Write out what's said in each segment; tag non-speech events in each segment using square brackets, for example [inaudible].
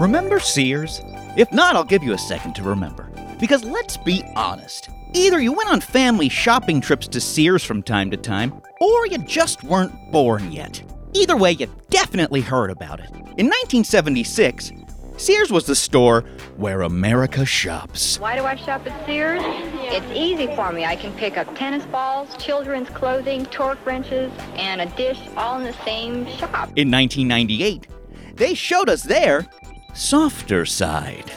Remember Sears? If not, I'll give you a second to remember. Because let's be honest. Either you went on family shopping trips to Sears from time to time, or you just weren't born yet. Either way, you definitely heard about it. In 1976, Sears was the store where America shops. Why do I shop at Sears? It's easy for me. I can pick up tennis balls, children's clothing, torque wrenches, and a dish all in the same shop. In 1998, they showed us their softer side.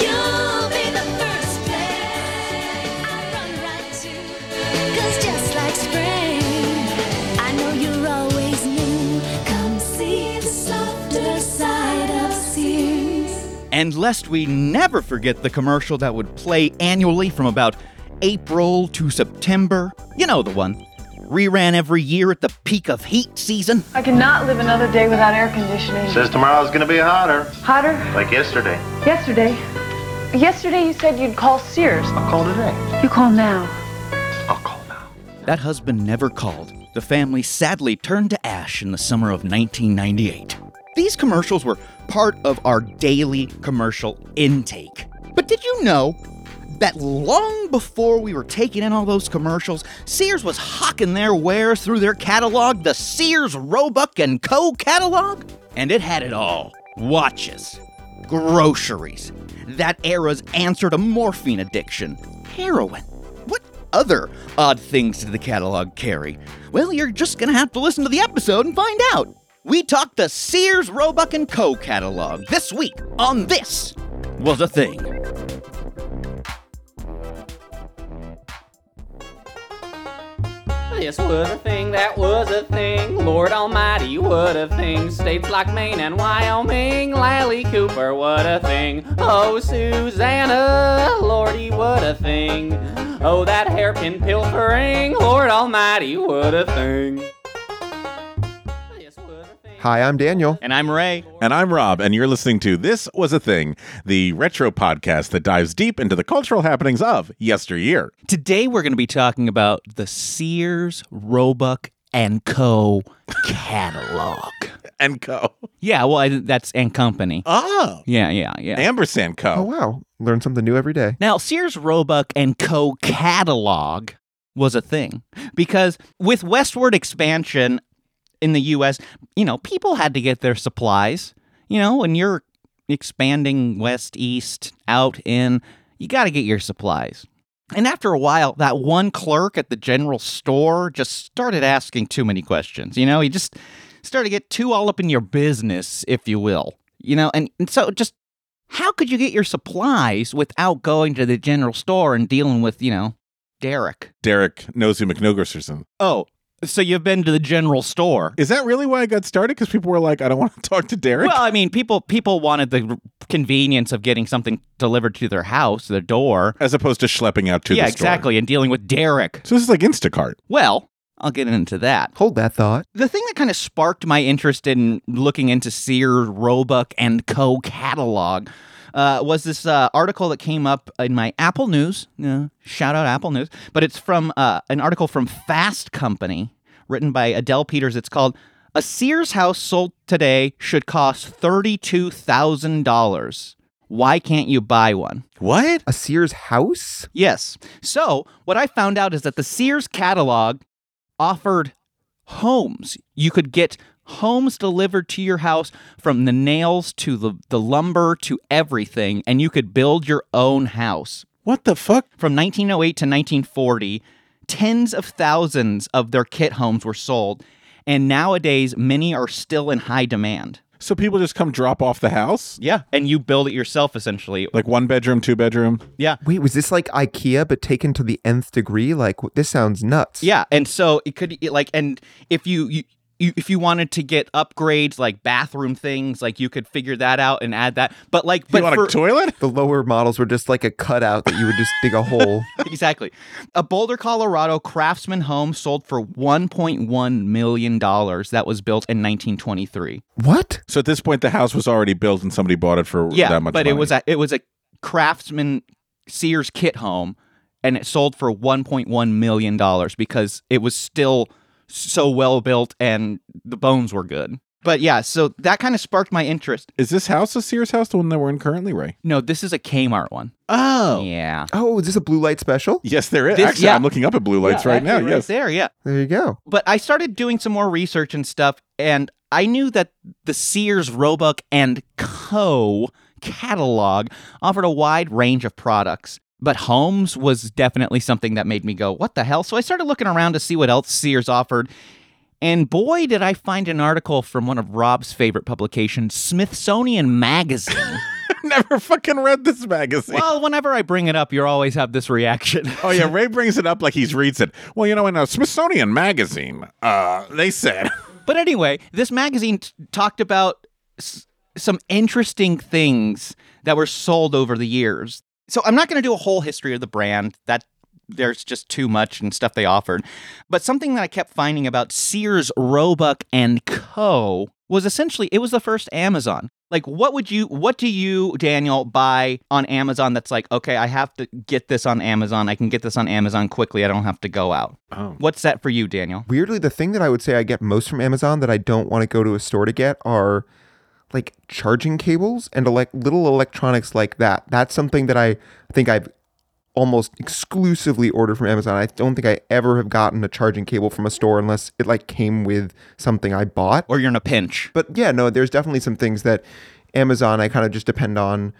You'll be the first place I run right to. 'Cause just like spring, I know you're always new. Come see the softer side of Sears. And lest we never forget the commercial that would play annually from about April to September. You know the one. Reran every year at the peak of heat season. I cannot live another day without air conditioning. Says tomorrow's gonna be hotter, Hotter? like yesterday. Yesterday. Yesterday you said you'd call Sears. I'll call today. You call now. I'll call now. That husband never called. The family sadly turned to ash in the summer of 1998. These commercials were part of our daily commercial intake. But did you know that long before we were taking in all those commercials, Sears was hawking their wares through their catalog, the Sears Roebuck and Co. catalog? And it had it all watches, groceries, that era's answer to morphine addiction, heroin. What other odd things did the catalog carry? Well, you're just gonna have to listen to the episode and find out. We talked the Sears Roebuck and Co. catalog this week on This Was a Thing. This was a thing, that was a thing. Lord Almighty, what a thing. States like Maine and Wyoming. Lally Cooper, what a thing. Oh, Susanna, Lordy, what a thing. Oh, that hairpin pilfering. Lord Almighty, what a thing. Hi, I'm Daniel. And I'm Ray. And I'm Rob, and you're listening to This Was a Thing, the retro podcast that dives deep into the cultural happenings of yesteryear. Today we're going to be talking about the Sears Roebuck and Co. catalog. [laughs] And Co. Yeah, well, I, that's and company. Oh, Yeah, yeah, yeah. Ampersand Co. Oh, wow. Learn something new every day. Now, Sears Roebuck and Co. catalog was a thing because with westward expansion in the U.S., you know, people had to get their supplies. You know, when you're expanding west, east, out, in, you got to get your supplies. And after a while, that one clerk at the general store just started asking too many questions. You know, he just started to get too all up in your business, if you will. You know, and, and so just how could you get your supplies without going to the general store and dealing with, you know, Derek? Derek Nosy McNogerson. Oh, so you've been to the general store. Is that really why I got started? Because people were like, I don't want to [laughs] talk to Derek. Well, I mean, people people wanted the convenience of getting something delivered to their house, their door. as opposed to schlepping out to yeah, the store. exactly, and dealing with Derek. So this is like Instacart. Well, I'll get into that. Hold that thought. The thing that kind of sparked my interest in looking into Sears, Roebuck, and Co. catalog uh, was this uh, article that came up in my Apple News. Uh, shout out Apple News. But it's from uh, an article from Fast Company written by Adele Peters. It's called A Sears House Sold Today Should Cost $32,000. Why can't you buy one? What? A Sears house? Yes. So, what I found out is that the Sears catalog offered homes. You could get homes delivered to your house from the nails to the, the lumber to everything, and you could build your own house. What the fuck? From 1908 to 1940, tens of thousands of their kit homes were sold, and nowadays many are still in high demand. So people just come drop off the house? Yeah, and you build it yourself essentially. Like one bedroom, two bedroom? Yeah. Wait, was this like IKEA but taken to the nth degree? Like, this sounds nuts. Yeah, and so it could it, like, and if you, you, you if you wanted to get upgrades like bathroom things, like you could figure that out and add that. But like, but you want for, a toilet? The lower models were just like a cutout that you would just dig a hole. [laughs] exactly, a Boulder, Colorado craftsman home sold for 1.1 million dollars. That was built in 1923. What? So at this point, the house was already built and somebody bought it for Yeah, that much but it money. was a it was a craftsman Sears kit home, and it sold for 1.1 million dollars because it was still so well built and the bones were good. But yeah, so that kind of sparked my interest. Is this house a Sears house, the one that we're in currently, Ray? No, this is a Kmart one. Oh. Yeah. Oh, is this a blue light special? Yes, there is. This- Actually, yeah. I'm looking up at blue lights Yeah, right now. actually Yes. there, yeah. There you go. But I started doing some more research and stuff, and I knew that the Sears, Roebuck, and Co. catalog offered a wide range of products. But homes was definitely something that made me go, what the hell? So I started looking around to see what else Sears offered. And boy, did I find an article from one of Rob's favorite publications, Smithsonian Magazine. [laughs] Never fucking read this magazine. well, whenever I bring it up, you always have this reaction. Oh yeah, [laughs] Ray brings it up like he's reads it. Well, you know, in a Smithsonian magazine, uh, they said [laughs] But anyway, this magazine t- talked about s- some interesting things that were sold over the years. So I'm not going to do a whole history of the brand. That there's just too much and stuff they offered. But something that I kept finding about Sears, Roebuck and Co was essentially it was the first Amazon. Like what would you what do you Daniel buy on Amazon that's like okay, I have to get this on Amazon. I can get this on Amazon quickly. I don't have to go out. Oh. What's that for you, Daniel? Weirdly, the thing that I would say I get most from Amazon that I don't want to go to a store to get are like charging cables and like little electronics like that. That's something that I think I've almost exclusively ordered from Amazon. I don't think I ever have gotten a charging cable from a store unless it like came with something I bought. Or you're in a pinch. But yeah, no, there's definitely some things that Amazon I kind of just depend on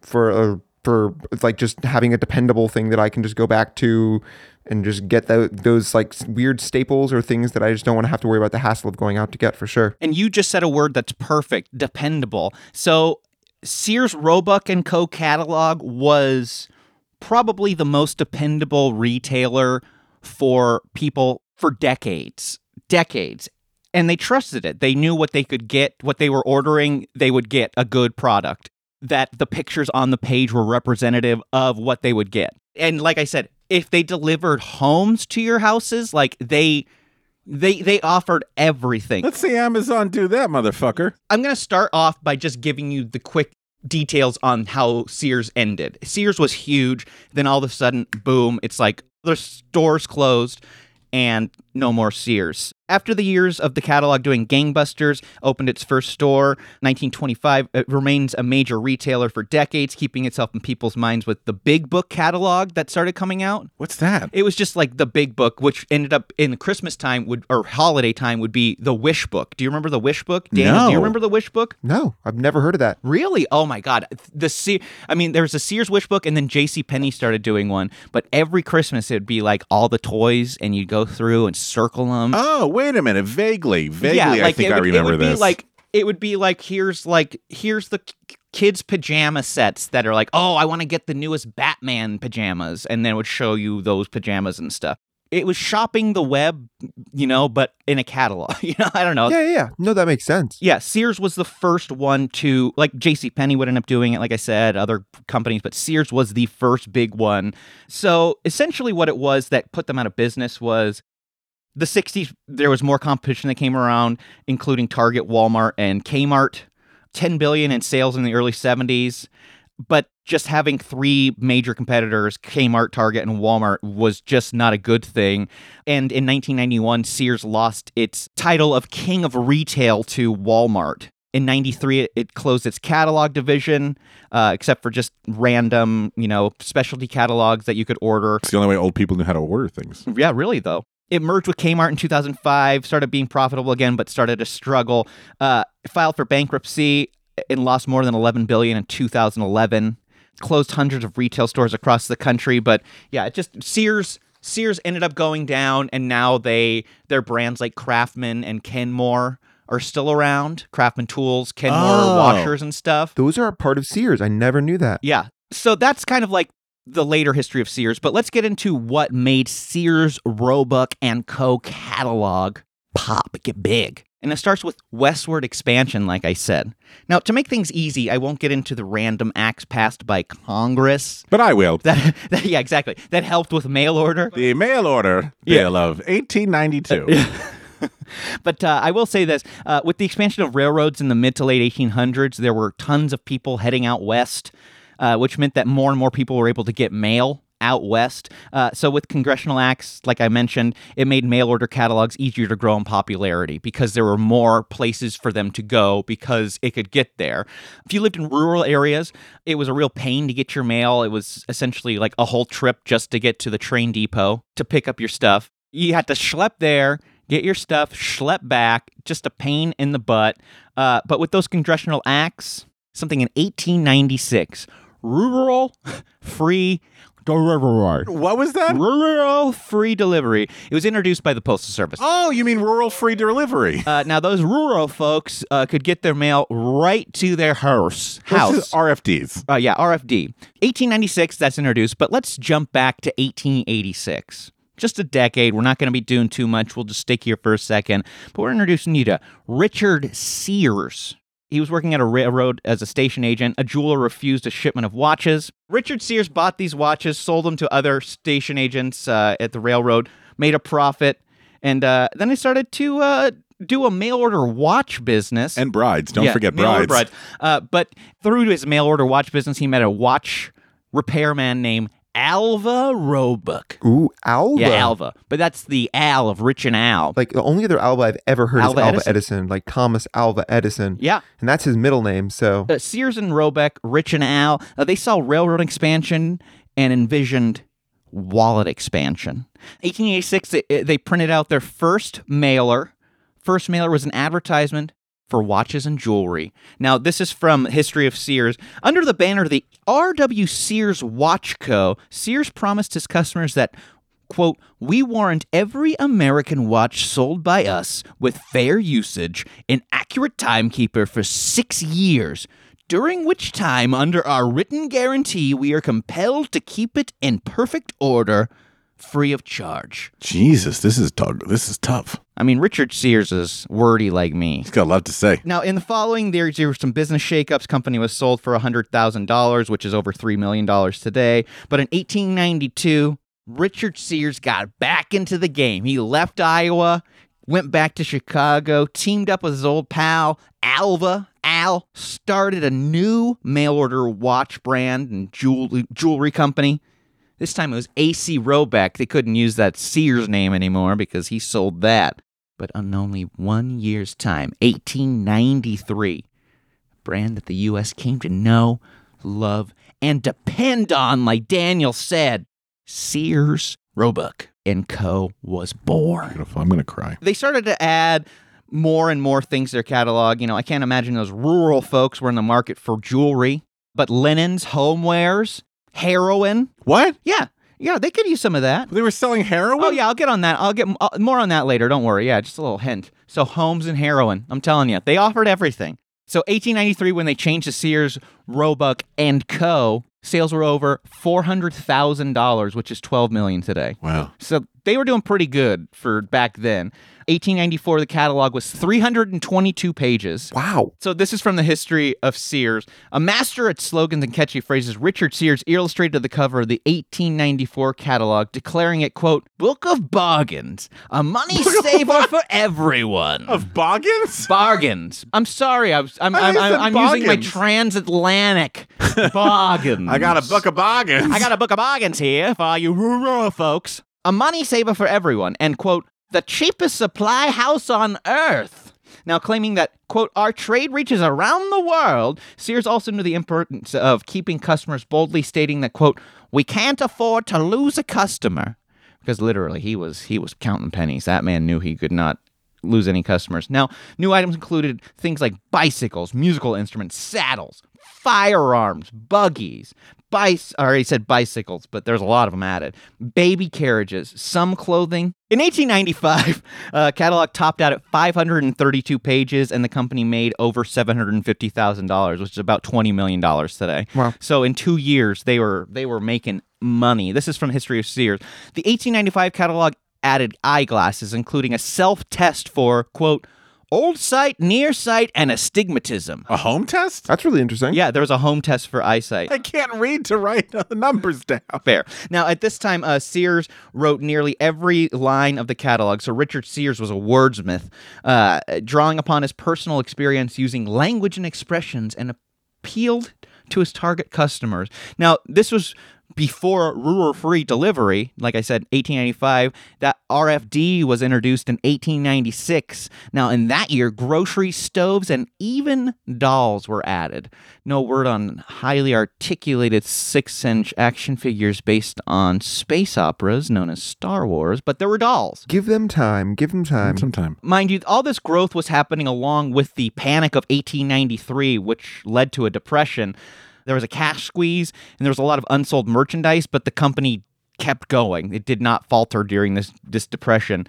for a for like just having a dependable thing that I can just go back to and just get tho- those like weird staples or things that I just don't want to have to worry about the hassle of going out to get for sure. And you just said a word that's perfect, dependable. So Sears Roebuck and Co catalog was probably the most dependable retailer for people for decades. Decades. And they trusted it. They knew what they could get, what they were ordering, they would get a good product. That the pictures on the page were representative of what they would get. And like I said, if they delivered homes to your houses, like they they they offered everything. Let's see Amazon do that, motherfucker. I'm going to start off by just giving you the quick details on how Sears ended. Sears was huge. Then all of a sudden, boom, it's like the stores closed and no more Sears. After the years of the catalog doing gangbusters, opened its first store, 1925. It uh, remains a major retailer for decades, keeping itself in people's minds with the Big Book catalog that started coming out. What's that? It was just like the big book, which ended up in Christmas time would or holiday time would be the Wish book. Do you remember the Wish book? Daniel, do you remember the Wish book? No, I've never heard of that. Really? Oh my God! The Se- I mean, there was a Sears Wish book, and then J.C. Penney started doing one. But every Christmas, it'd be like all the toys, and you'd go through and circle them. Oh, wait a minute. Vaguely, vaguely, yeah, I think it I would, remember it would this. Be like it would be like here's like here's the kids pajama sets that are like oh I want to get the newest Batman pajamas, and then it would show you those pajamas and stuff. It was shopping the web, you know, but in a catalog. [laughs] You know, I don't know. Yeah, yeah, yeah. No, that makes sense. Yeah, Sears was the first one to like J.C. Penney would end up doing it, like I said, other companies, but Sears was the first big one. So essentially, what it was that put them out of business was the '60s. There was more competition that came around, including Target, Walmart, and Kmart. 10 billion in sales in the early 70s but just having three major competitors Kmart, Target and Walmart was just not a good thing and in 1991 Sears lost its title of king of retail to Walmart in 93 it, closed its catalog division uh, except for just random you know specialty catalogs that you could order it's the only way old people knew how to order things. yeah, really though. It merged with Kmart in 2005, started being profitable again, but started to struggle. Uh, filed for bankruptcy and lost more than 11 billion in 2011. Closed hundreds of retail stores across the country, but yeah, it just Sears. Sears ended up going down, and now they their brands like Craftman and Kenmore are still around. Craftman tools, Kenmore Oh. washers and stuff. Those are a part of Sears. I never knew that. Yeah. So that's kind of like the later history of Sears, but let's get into what made Sears, Roebuck, and Co. catalog pop, get big. And it starts with westward expansion, like I said. Now, to make things easy, I won't get into the random acts passed by Congress. But I will. That, [laughs] that yeah, exactly. That helped with mail order. The mail order Yeah. bill of 1892. [laughs] But uh, I will say this uh, with the expansion of railroads in the mid to late 1800s, there were tons of people heading out west, uh, which meant that more and more people were able to get mail out west. Uh, so, with congressional acts, like I mentioned, it made mail order catalogs easier to grow in popularity because there were more places for them to go because it could get there. If you lived in rural areas, it was a real pain to get your mail. It was essentially like a whole trip just to get to the train depot to pick up your stuff. You had to schlep there, get your stuff, schlep back, just a pain in the butt. Uh, but with those congressional acts, something in 1896, rural free delivery. What was that? Rural free delivery. It was introduced by the Postal Service. Oh, you mean rural free delivery? Uh, now, those rural folks uh, could get their mail right to their house. This House. is RFDs. Uh, yeah, RFD. 1896, that's introduced, but let's jump back to 1886. Just a decade. We're not going to be doing too much. We'll just stick here for a second. But we're introducing you to Richard Sears. He was working at a railroad as a station agent. A jeweler refused a shipment of watches. Richard Sears bought these watches, sold them to other station agents uh, at the railroad, made a profit, and uh, then he started to uh, do a mail order watch business. And brides. Don't Yeah, forget order brides. Uh, but through his mail order watch business, he met a watch repairman named Alvah Roebuck. Ooh, Alva. Yeah, Alva. But that's the Al of Rich and Al. Like the only other Alva I've ever heard Alva is Alva Edison. Edison. like Thomas Alva Edison. yeah. And that's his middle name. So Uh, Sears and Roebuck, Rich and Al, uh, they saw railroad expansion and envisioned wallet expansion. 1886, they, they printed out their first mailer. First mailer was an advertisement for watches and jewelry. Now, this is from History of Sears. Under the banner of the R.W. Sears Watch Co., Sears promised his customers that quote, we warrant every American watch sold by us with fair usage, an accurate timekeeper for six years, during which time, under our written guarantee, we are compelled to keep it in perfect order, free of charge. Jesus, this is tough. This is tough. I mean, Richard Sears is wordy like me. He's got a lot to say. Now, in the following, there, there were some business shakeups. Company was sold for $100,000, which is over $3 million today. But in 1892, Richard Sears got back into the game. He left Iowa, went back to Chicago, teamed up with his old pal, Alvah. Al started a new mail order watch brand and jewelry, jewelry company. This time it was AC Roebuck. They couldn't use that Sears name anymore because he sold that. But in only one year's time, 1893, a brand that the U.S. came to know, love, and depend on, like Daniel said, Sears Roebuck and Co. was born. Beautiful. I'm going to cry. They started to add more and more things to their catalog. You know, I can't imagine those rural folks were in the market for jewelry, but linens, homewares, heroin. What? Yeah, yeah, they could use some of that. They were selling heroin? Oh yeah, I'll get on that. I'll get uh, more on that later. Don't worry. Yeah, just a little hint. So homes and heroin. I'm telling you, they offered everything. So 1893, when they changed to Sears, Roebuck and Co., sales were over four hundred thousand dollars, which is 12 million today. Wow. So they were doing pretty good for back then. 1894, the catalog was 322 pages. wow. So this is from the history of Sears. A master at slogans and catchy phrases, Richard Sears illustrated the cover of the 1894 catalog, declaring it, quote, Book of Bargains, a money saver for everyone. Of bargains Bargains. I'm sorry, I was, I'm, I I'm, I'm, I'm using my transatlantic bargains. [laughs] I got a book of bargains. I got a book of bargains here for all you rural folks. A money saver for everyone, and quote, the cheapest supply house on earth. Now, claiming that, quote, our trade reaches around the world, Sears also knew the importance of keeping customers boldly stating that, quote, we can't afford to lose a customer. Because literally, he was he was counting pennies. That man knew he could not lose any customers. Now, new items included things like bicycles, musical instruments, saddles, firearms, buggies, bice. I already said bicycles, but there's a lot of them added. Baby carriages, some clothing. In 1895, uh, catalog topped out at 532 pages, and the company made over $750,000, which is about $20 million today. Wow. So in two years, they were they were making money. This is from History of Sears. The 1895 catalog added eyeglasses, including a self-test for quote old sight, near sight, and astigmatism. A home test? That's really interesting. Yeah, there was a home test for eyesight. I can't read to write the numbers down. Fair. Now, at this time, uh, Sears wrote nearly every line of the catalog. So Richard Sears was a wordsmith, uh, drawing upon his personal experience using language and expressions and appealed to his target customers. Now, this was before rural free delivery, like I said, 1895, that RFD was introduced in 1896. Now, in that year, grocery stoves and even dolls were added. No word on highly articulated six inch action figures based on space operas known as Star Wars, but there were dolls. Give them time. Give them time. Some time. Mind you, all this growth was happening along with the panic of 1893, which led to a depression. There was a cash squeeze and there was a lot of unsold merchandise, but the company kept going. It did not falter during this, this depression.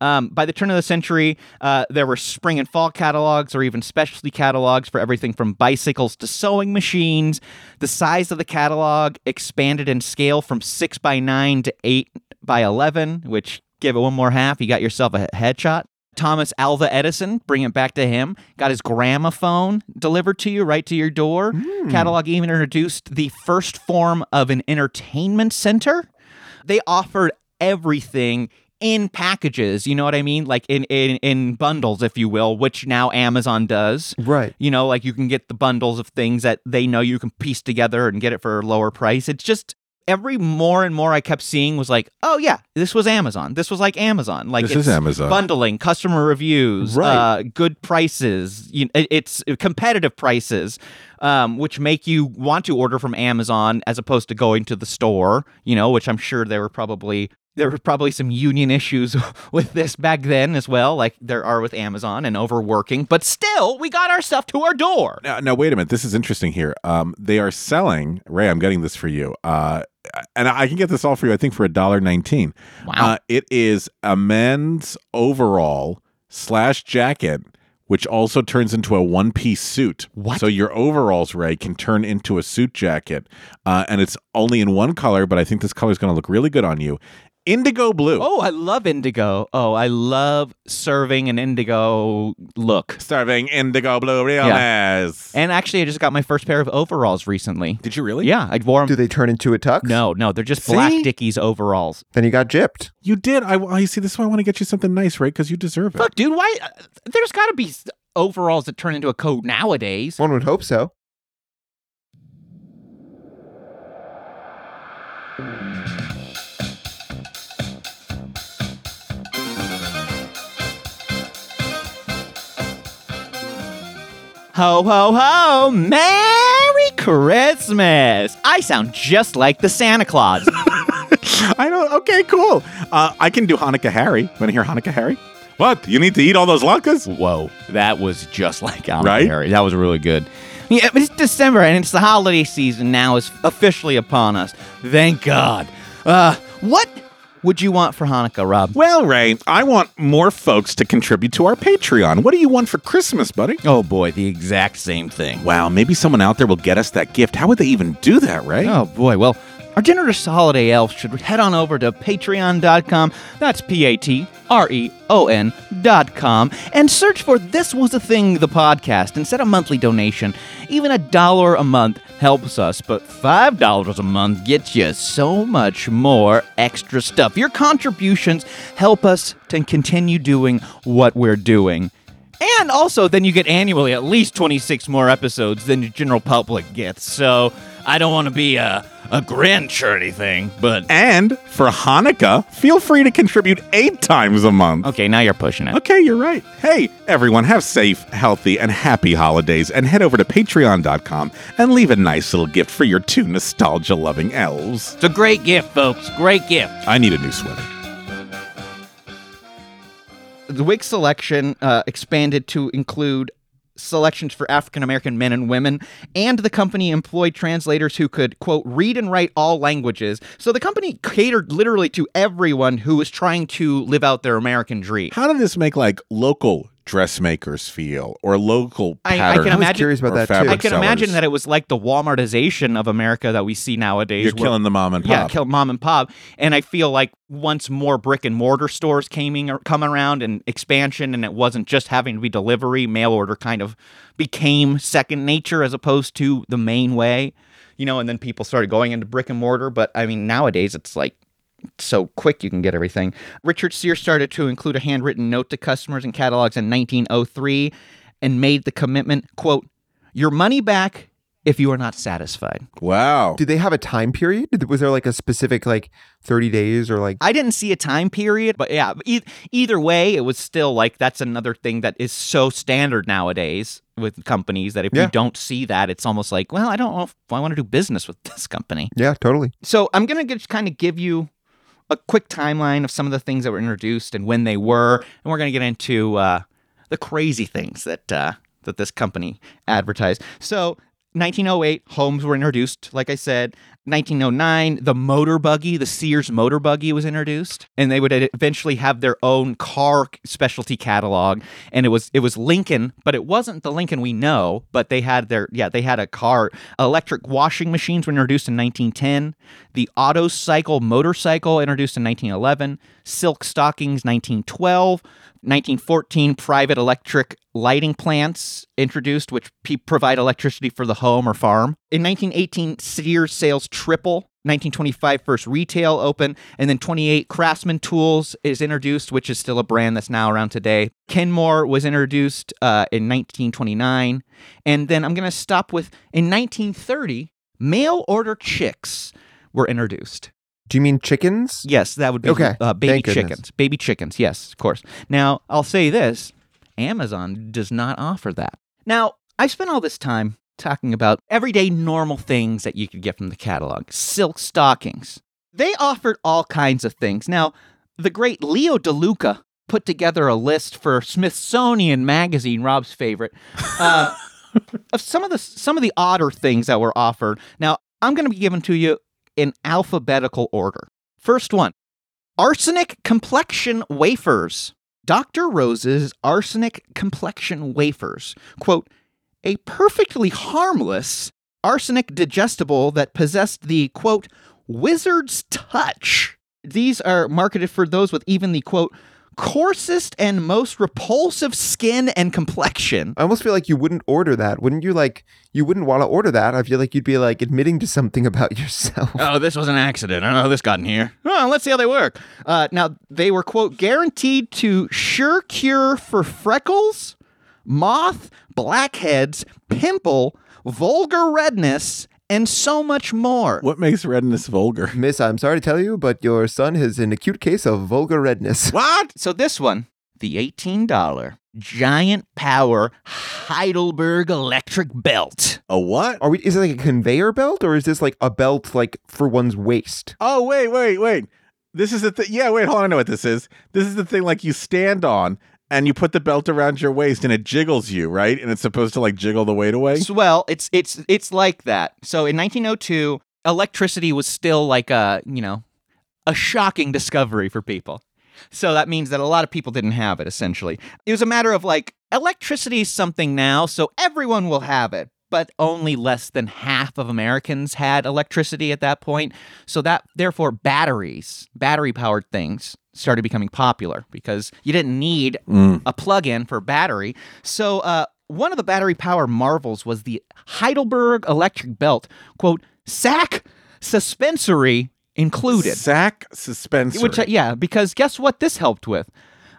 Um, by the turn of the century, uh, there were spring and fall catalogs or even specialty catalogs for everything from bicycles to sewing machines. The size of the catalog expanded in scale from 6 by 9 to 8 by 11, which give it one more half, you got yourself a headshot. Thomas Alva Edison, bring it back to him, got his gramophone delivered to you right to your door. Hmm. Catalog even introduced the first form of an entertainment center. They offered everything in packages, you know what I mean? Like in, in in bundles, if you will, which now Amazon does. Right. You know, like you can get the bundles of things that they know you can piece together and get it for a lower price. It's just every more and more I kept seeing was like, oh yeah, this was Amazon. This was like Amazon. Like This it's is Amazon. bundling, customer reviews, Right. uh, good prices. You, it- it's competitive prices, um, which make you want to order from Amazon as opposed to going to the store. You know, which I'm sure there were probably there were probably some union issues [laughs] with this back then as well, like there are with Amazon and overworking. But still, we got our stuff to our door. Now, now, wait a minute. This is interesting here. Um, they are selling Ray. I'm getting this for you. Uh, and I can get this all for you. I think for a dollar nineteen. Wow. Uh, it is a men's overall slash jacket, which also turns into a one piece suit. What? So your overalls, Ray, can turn into a suit jacket, uh, and it's only in one color. But I think this color is going to look really good on you. Indigo blue. Oh, I love indigo. Oh, I love serving an indigo look. Serving indigo blue realness. And actually, I just got my first pair of overalls recently. Did you really? Yeah, I wore them. Do they turn into a tux? No, no, they're just black See? Dickies overalls. Then you got gypped. You did. I, I see. This is why I want to get you something nice, right? Because you deserve it. Look, dude, why? Uh, there's got to be overalls that turn into a coat nowadays. One would hope so. Ho, ho, ho! Merry Christmas! I sound just like the Santa Claus. [laughs] I don't. Okay, cool. Uh, I can do Hanukkah Harry. Want to hear Hanukkah Harry? What? You need to eat all those latkes? Whoa, that was just like Alan Right? Harry. That was really good. Yeah, it's December and it's the holiday season now is officially upon us. Thank God. Uh, what would you want for Hanukkah, Rob? Well, Ray, I want more folks to contribute to our Patreon. What do you want for Christmas, buddy? Oh boy, the exact same thing. Wow, maybe someone out there will get us that gift. How would they even do that, Ray? Oh boy, well, our generous holiday elves should head on over to patreon.com. That's P A T R E O N dot com and search for This Was a Thing, the podcast, and set a monthly donation. Even a dollar a month helps us, but five dollars a month gets you so much more extra stuff. Your contributions help us to continue doing what we're doing. And also, then you get annually at least 26 more episodes than the general public gets. So I don't want to be a, a Grinch or anything, but. And for Hanukkah, feel free to contribute eight times a month. Okay, now you're pushing it. Okay, you're right. Hey, everyone, have safe, healthy, and happy holidays and head over to patreon.com and leave a nice little gift for your two nostalgia loving elves. It's a great gift, folks. Great gift. I need a new sweater. The wig selection uh, expanded to include selections for African American men and women, and the company employed translators who could, quote, read and write all languages. So the company catered literally to everyone who was trying to live out their American dream. How did this make like local dressmakers feel or local I- I pattern? can I was imagine- curious about that too. I can imagine that it was like the Walmartization of America that we see nowadays. You're where- killing the mom and pop. Yeah, kill mom and pop. And I feel like once more brick and mortar stores came in, come around and expansion, and it wasn't just having to be delivery, mail order kind of became second nature as opposed to the main way, you know. And then people started going into brick and mortar. But I mean, nowadays it's like so quick you can get everything. Richard Sears started to include a handwritten note to customers and catalogs in 1903 and made the commitment, quote, your money back if you are not satisfied. Wow. Did they have a time period? Was there like a specific like 30 days or like I didn't see a time period, but yeah, e- either way, it was still like that's another thing that is so standard nowadays with companies that if Yeah. you don't see that, it's almost like, well, I don't know if I want to do business with this company. Yeah, totally. So I'm going to just kind of give you a quick timeline of some of the things that were introduced and when they were, and we're going to get into uh, the crazy things that uh, that this company advertised. So 1908, homes were introduced, like I said. 1909, the motor buggy, the Sears motor buggy was introduced, and they would eventually have their own car specialty catalog. And it was it was Lincoln, but it wasn't the Lincoln we know. But they had their yeah, they had a car. Electric washing machines were introduced in 1910. The auto cycle motorcycle introduced in 1911. Silk stockings 1912. 1914 private electric lighting plants introduced which pe- provide electricity for the home or farm. In 1918 sears sales triple. 1925 first retail open. And then 28 craftsman tools is introduced which is still a brand that's now around today. Kenmore was introduced uh, in 1929 and then i'm going to stop with in 1930 mail order chicks were introduced Do you mean chickens? Yes, that would be Okay, uh, baby thank goodness. chickens. Baby chickens, yes, of course. Now, I'll say this Amazon does not offer that. Now, I spent all this time talking about everyday normal things that you could get from the catalog silk stockings. They offered all kinds of things. Now, the great Leo DeLuca put together a list for Smithsonian Magazine, Rob's favorite, uh, [laughs] of some of the some of the odder things that were offered. Now, I'm going to be giving to you in alphabetical order. First one arsenic complexion wafers. Dr. Rose's arsenic complexion wafers. Quote, a perfectly harmless arsenic digestible that possessed the, quote, wizard's touch. These are marketed for those with even the, quote, coarsest and most repulsive skin and complexion. I almost feel like you wouldn't order that. Wouldn't you like you wouldn't want to order that? I feel like you'd be like admitting to something [laughs] about yourself. Oh, this was an accident. I don't know how this got in here. Well, let's see how they work. Uh, now, they were, quote, guaranteed to sure cure for freckles, moth, blackheads, pimple, vulgar redness, and so much more. What makes redness vulgar? [laughs] Miss, I'm sorry to tell you, but your son has an acute case of vulgar redness. [laughs] What? So, this one, the $18 Giant Power Heidelberg Electric Belt. A what? Are we is it like a conveyor belt or is this like a belt like for one's waist? Oh, wait, wait, wait. This is the thing. Yeah, wait, hold on. I know what this is. This is the thing like you stand on and you put the belt around your waist and it jiggles you, right? And it's supposed to like jiggle the weight away. Well, it's it's it's like that. So in 1902, electricity was still like a you know a shocking discovery for people. So that means that a lot of people didn't have it. Essentially, it was a matter of like electricity is something now, so everyone will have it. But only less than half of Americans had electricity at that point. So that therefore batteries, battery powered things started becoming popular because you didn't need a plug-in for battery. So uh, one of the battery power marvels was the Heidelberg electric belt, quote, sack suspensory included. Sack suspensory. Which, uh, yeah, because guess what this helped with?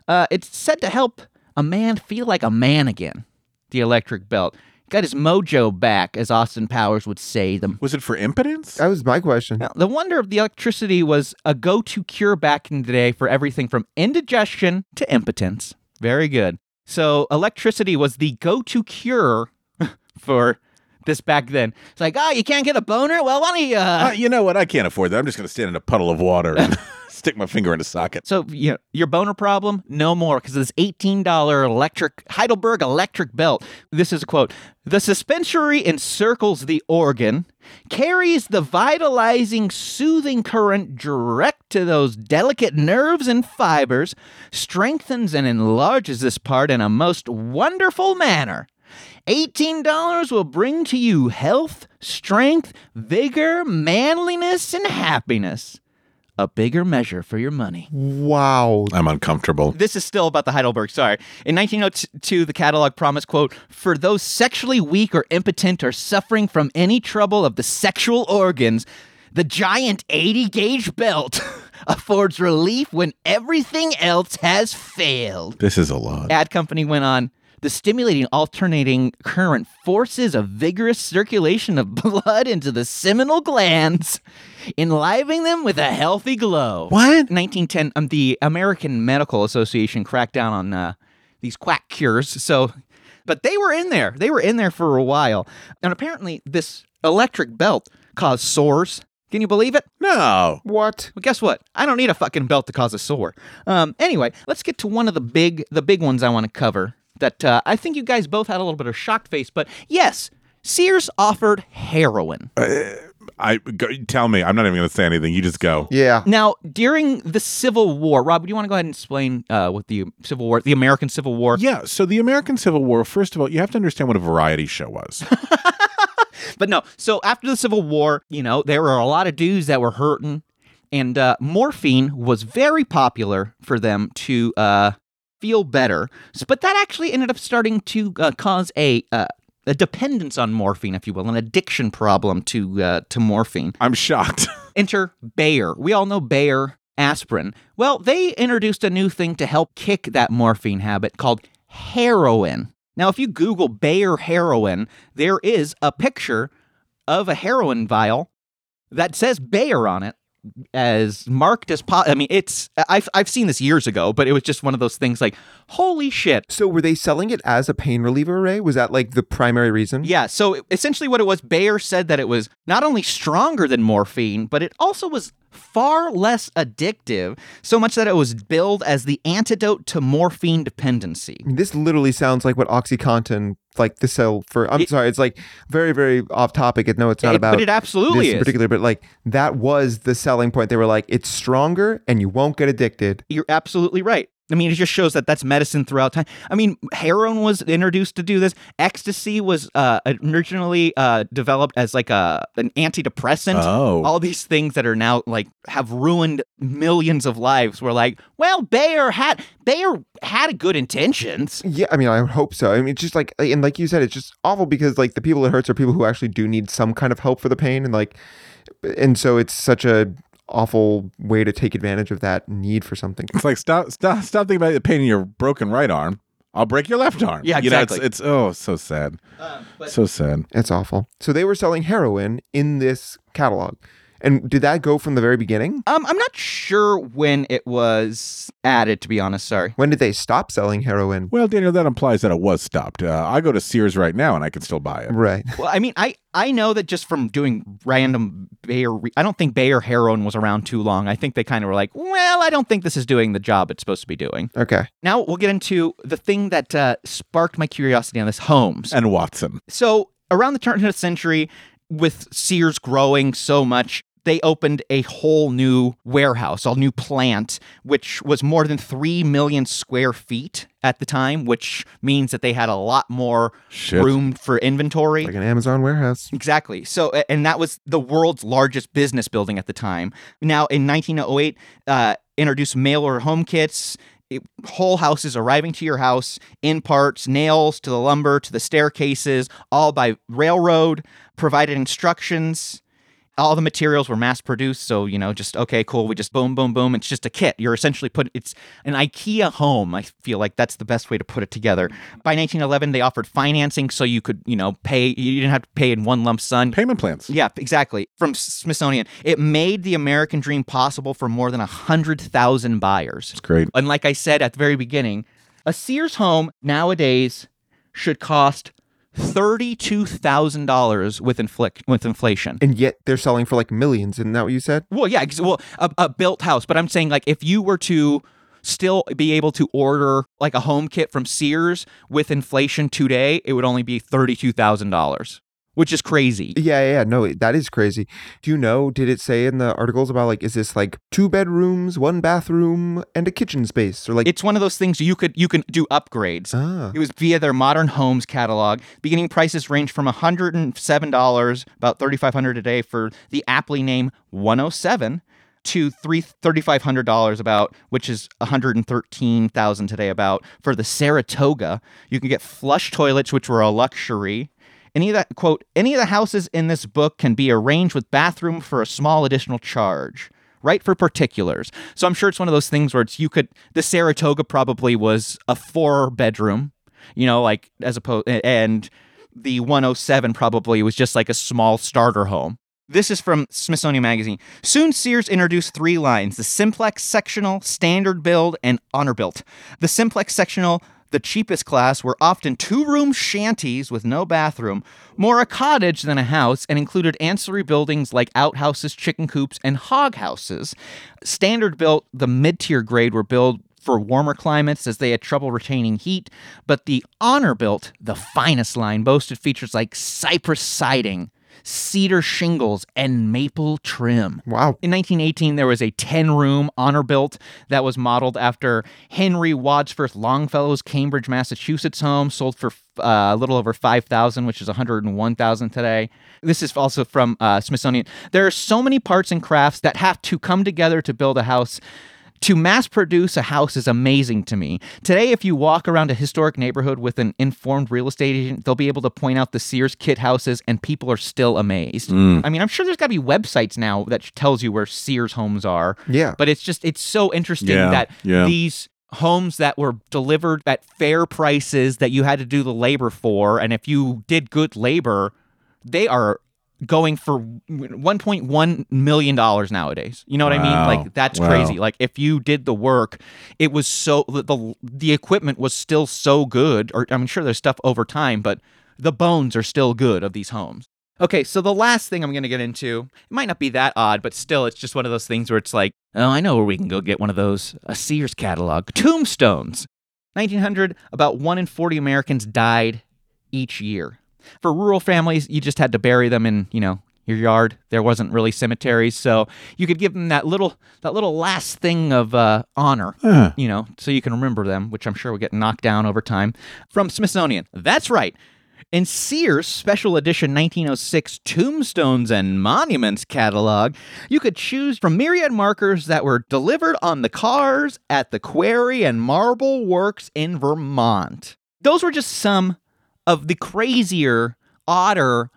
Uh, it's said to help a man feel like a man again. The electric belt got his mojo back, as Austin Powers would say. The was it for impotence? That was my question. now, the wonder of the electricity was a go-to cure back in the day for everything from indigestion to impotence. Very good. So electricity was the go-to cure [laughs] for this back then. It's like, oh, you can't get a boner? Well, why don't you? Uh... Uh, you know what? I can't afford that. I'm just going to stand in a puddle of water and [laughs] stick my finger in a socket. So you know, your boner problem, no more, because this eighteen dollar electric Heidelberg electric belt. This is a quote: "The suspensory encircles the organ, carries the vitalizing, soothing current direct to those delicate nerves and fibers, strengthens and enlarges this part in a most wonderful manner." $18 will bring to you health, strength, vigor, manliness, and happiness. A bigger measure for your money. Wow. I'm uncomfortable. This is still about the Heidelberg, sorry. In 1902, the catalog promised, quote, for those sexually weak or impotent or suffering from any trouble of the sexual organs, the giant 80 gauge belt [laughs] affords relief when everything else has failed. This is a lot. Ad company went on, The stimulating alternating current forces a vigorous circulation of [laughs] blood into the seminal glands, enlivening them with a healthy glow. What? 1910, um, the American Medical Association cracked down on uh, these quack cures. So, but they were in there. They were in there for a while. And apparently, this electric belt caused sores. Can you believe it? No. What? Well, guess what? I don't need a fucking belt to cause a sore. Um, anyway, let's get to one of the big, the big ones I want to cover. That uh, I think you guys both had a little bit of shocked face, but yes, Sears offered heroin. I go, tell me. I'm not even going to say anything. You just go. Yeah. Now, during the Civil War, Rob, do you want to go ahead and explain uh, what the Civil War, the American Civil War? Yeah. So the American Civil War. First of all, you have to understand what a variety show was. [laughs] But no, so after the Civil War, you know, there were a lot of dudes that were hurting, and uh, morphine was very popular for them to uh, feel better. But that actually ended up starting to uh, cause a uh, a dependence on morphine, if you will, an addiction problem to uh, to morphine. I'm shocked. [laughs] Enter Bayer. We all know Bayer aspirin. Well, they introduced a new thing to help kick that morphine habit called heroin. Now, if you Google Bayer heroin, there is a picture of a heroin vial that says Bayer on it as marked as po- I mean, it's I've I've seen this years ago, but it was just one of those things like, holy shit. So were they selling it as a pain reliever, Ray? Was that like the primary reason? Yeah, so essentially what it was, Bayer said that it was not only stronger than morphine, but it also was far less addictive, so much that it was billed as the antidote to morphine dependency. This literally sounds like what OxyContin like the sell for. I'm It- sorry, it's like very, very off topic. No, it's not It- about. but it absolutely this in particular. But like that was the selling point. They were like, it's stronger and you won't get addicted. You're absolutely right. I mean, it just shows that that's medicine throughout time. I mean, heroin was introduced to do this. Ecstasy was uh, originally uh, developed as like a an antidepressant. Oh. all these things that are now like have ruined millions of lives. Were like, well, Bayer had Bayer had good intentions. Yeah, I mean, I hope so. I mean, it's just like, and like you said, it's just awful because like the people it hurts are people who actually do need some kind of help for the pain, and like, and so it's such a awful way to take advantage of that need for something. It's like stop, stop, stop thinking about the pain in your broken right arm. I'll break your left arm. Yeah, You know, exactly. it's, oh, it's oh, so sad. Um, so sad. It's awful. So they were selling heroin in this catalog, and did that go from the very beginning? Um, I'm not sure when it was added. To be honest, sorry. When did they stop selling heroin? Well, Daniel, that implies that it was stopped. Uh, I go to Sears right now and I can still buy it. Right. [laughs] Well, I mean, I I know that just from doing random Bayer. Re- I don't think Bayer heroin was around too long. I think they kind of were like, well, I don't think this is doing the job it's supposed to be doing. Okay. Now we'll get into the thing that uh, sparked my curiosity on this: Holmes And Watson. So around the turn of the century, with Sears growing so much, they opened a whole new warehouse, a new plant, which was more than three million square feet at the time, which means that they had a lot more Shit. room for inventory. Like an Amazon warehouse. Exactly. So, and that was the world's largest business building at the time. Now, in 1908, uh, introduced mail order home kits. It, whole houses arriving to your house in parts, nails to the lumber to the staircases, all by railroad. Provided instructions. All the materials were mass produced, so you know, just okay, cool. We just boom, boom, boom. It's just a kit. You're essentially putting it's an IKEA home. I feel like that's the best way to put it together. By 1911, they offered financing, so you could, you know, pay. You didn't have to pay in one lump sum. Payment plans. Yeah, exactly. From Smithsonian, it made the American dream possible for more than 100,000 buyers. It's great. And like I said at the very beginning, a Sears home nowadays should cost $32,000 with, inflic- with inflation. And yet they're selling for like millions. Isn't that what you said? Well, yeah, well, a, a built house, but I'm saying like if you were to still be able to order like a home kit from Sears with inflation today, it would only be $32,000, which is crazy. Yeah, yeah. No, that is crazy. Do you know, did it say in the articles about like, is this like two bedrooms, one bathroom, and a kitchen space? Or like, It's one of those things you could you can do upgrades. ah, It was via their Modern Homes catalog. Beginning prices range from $107, about 3,500 a day for the aptly named 107 to three $3,500 about, which is 113,000 today about for the Saratoga. You can get flush toilets, which were a luxury. Any of that quote, any of the houses in this book can be arranged with bathroom for a small additional charge. Right for particulars. So I'm sure it's one of those things where it's you could the Saratoga probably was a four bedroom. You know, like as opposed and the 107 probably was just like a small starter home. This is from Smithsonian Magazine. Soon Sears introduced three lines the simplex sectional, standard build, and honor built. The simplex sectional, the cheapest class, were often two room shanties with no bathroom, more a cottage than a house, and included ancillary buildings like outhouses, chicken coops, and hog houses. Standard built, the mid tier grade, were built for warmer climates as they had trouble retaining heat, but the honor built, the finest line, boasted features like cypress siding, cedar shingles, and maple trim. Wow. In 1918, there was a 10 room honor built that was modeled after Henry Wadsworth Longfellow's Cambridge, Massachusetts home, sold for uh, a little over 5,000, which is 101,000 today. This is also from uh, Smithsonian. There are so many parts and crafts that have to come together to build a house. To mass produce a house is amazing to me. Today, if you walk around a historic neighborhood with an informed real estate agent, they'll be able to point out the Sears kit houses, and people are still amazed. Mm. I mean, I'm sure there's got to be websites now that tells you where Sears homes are. Yeah. But it's just it's so interesting Yeah, that yeah. these homes that were delivered at fair prices that you had to do the labor for, and if you did good labor, they are going for 1.1 million dollars nowadays. You know what I mean? Like that's Wow. crazy. Like if you did the work, it was so the, the the equipment was still so good. Or I'm sure there's stuff over time, but the bones are still good of these homes. Okay, so the last thing I'm going to get into, it might not be that odd, but still, it's just one of those things where it's like, oh, I know where we can go get one of those, a Sears catalog. Tombstones. 1900, about 1 in 40 Americans died each year. For rural families, you just had to bury them in, you know, your yard. There wasn't really cemeteries, so you could give them that little that little last thing of uh, honor, you know, so you can remember them, which I'm sure will get knocked down over time. From Smithsonian. That's right. In Sears Special Edition 1906 Tombstones and Monuments catalog, you could choose from myriad markers that were delivered on the cars at the Quarry and Marble Works in Vermont. Those were just some of the crazier, odder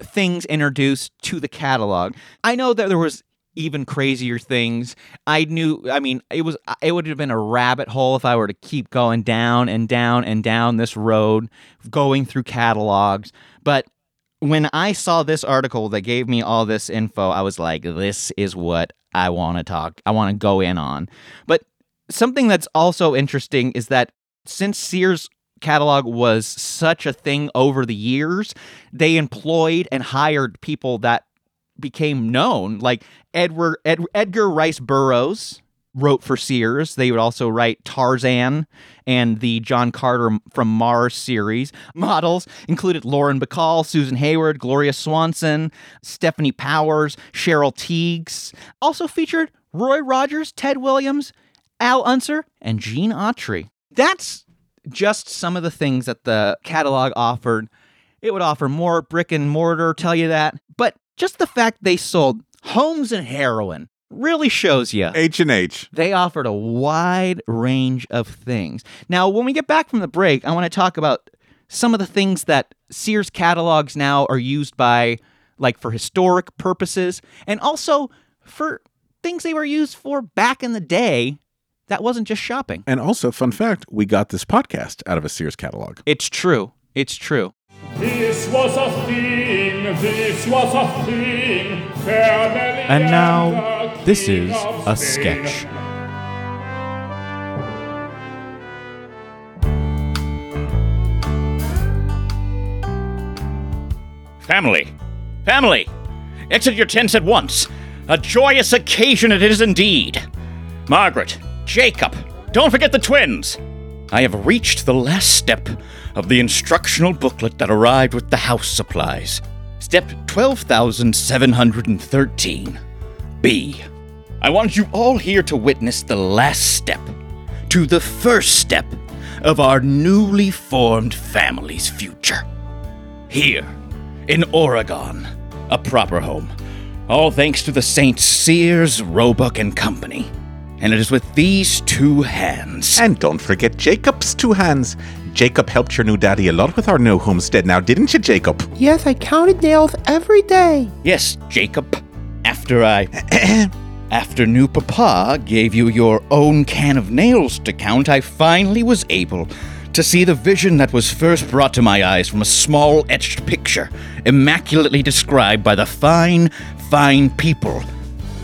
things introduced to the catalog. I know that there was even crazier things. I knew I mean it was it would have been a rabbit hole if I were to keep going down and down and down this road going through catalogs, but when I saw this article that gave me all this info, I was like this is what I want to talk. I want to go in on. But something that's also interesting is that since Sears catalog was such a thing over the years, they employed and hired people that became known, like Edward Ed, Edgar Rice Burroughs wrote for Sears. They would also write Tarzan and the John Carter from Mars series. [laughs] Models included Lauren Bacall, Susan Hayward, Gloria Swanson, Stefanie Powers, Cheryl Tiegs. Also featured Roy Rogers, Ted Williams, Al Unser, and Gene Autry. That's just some of the things that the catalog offered. It would offer more brick and mortar, tell you that. But just the fact they sold homes and heroin really shows you H and H. they offered a wide range of things. Now, when we get back from the break, I want to talk about some of the things that Sears catalogs now are used by, like for historic purposes, and also for things they were used for back in the day that wasn't just shopping. And also, fun fact, we got this podcast out of a Sears catalog. It's true. It's true. This was a thing, this was a thing. Family And now, this is a sketch. Family! Family! Exit your tents at once! A joyous occasion it is indeed! Margaret, Jacob, don't forget the twins! I have reached the last step of the instructional booklet that arrived with the house supplies. Step 12713. B. I want you all here to witness the last step to the first step of our newly formed family's future. Here, in Oregon, a proper home. All thanks to the St. Sears, Roebuck and Company. And it is with these two hands. And don't forget Jacob's two hands. Jacob helped your new daddy a lot with our new homestead now, didn't you, Jacob? Yes, I counted nails every day. Yes, Jacob. After I. [clears throat] after new papa gave you your own can of nails to count, I finally was able to see the vision that was first brought to my eyes from a small etched picture, immaculately described by the fine, fine people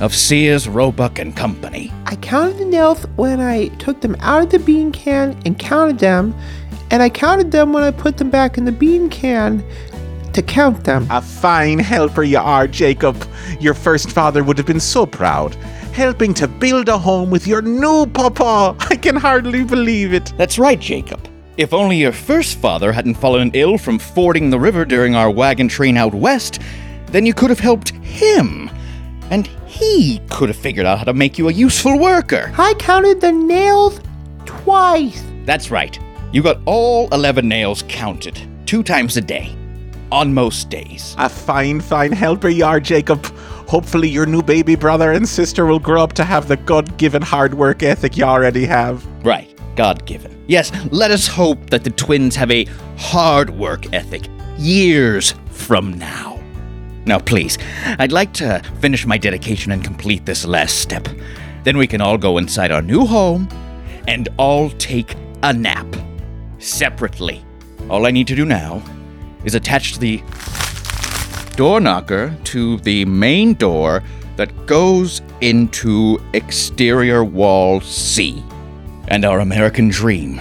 of Sears, Roebuck and Company. I counted the nails when I took them out of the bean can and counted them, and I counted them when I put them back in the bean can to count them. A fine helper you are, Jacob. Your first father would have been so proud. Helping to build a home with your new papa. [laughs] I can hardly believe it. That's right, Jacob. If only your first father hadn't fallen ill from fording the river during our wagon train out west, then you could have helped him. And he could have figured out how to make you a useful worker. I counted the nails twice. That's right. You got all 11 nails counted, two times a day, on most days. A fine, fine helper you are, Jacob. Hopefully, your new baby brother and sister will grow up to have the God given hard work ethic you already have. Right, God given. Yes, let us hope that the twins have a hard work ethic years from now. Now, please, I'd like to finish my dedication and complete this last step. Then we can all go inside our new home and all take a nap separately. All I need to do now is attach the door knocker to the main door that goes into exterior wall C. And our American dream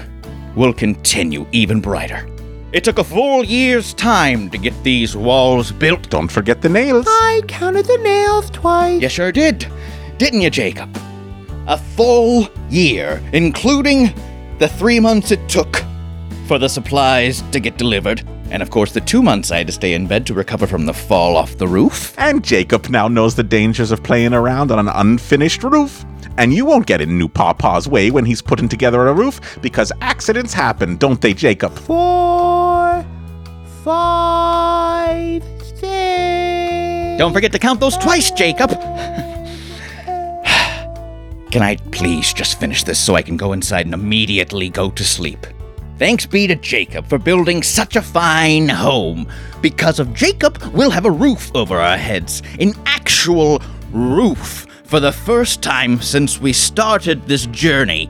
will continue even brighter. It took a full year's time to get these walls built. Don't forget the nails. I counted the nails twice. You sure did, didn't you, Jacob? A full year, including the three months it took for the supplies to get delivered, and of course the two months I had to stay in bed to recover from the fall off the roof. And Jacob now knows the dangers of playing around on an unfinished roof. And you won't get in new Papa's way when he's putting together a roof because accidents happen, don't they, Jacob? Four, five, six. Don't forget to count those twice, Jacob. [sighs] can I please just finish this so I can go inside and immediately go to sleep? Thanks be to Jacob for building such a fine home. Because of Jacob, we'll have a roof over our heads. An actual roof for the first time since we started this journey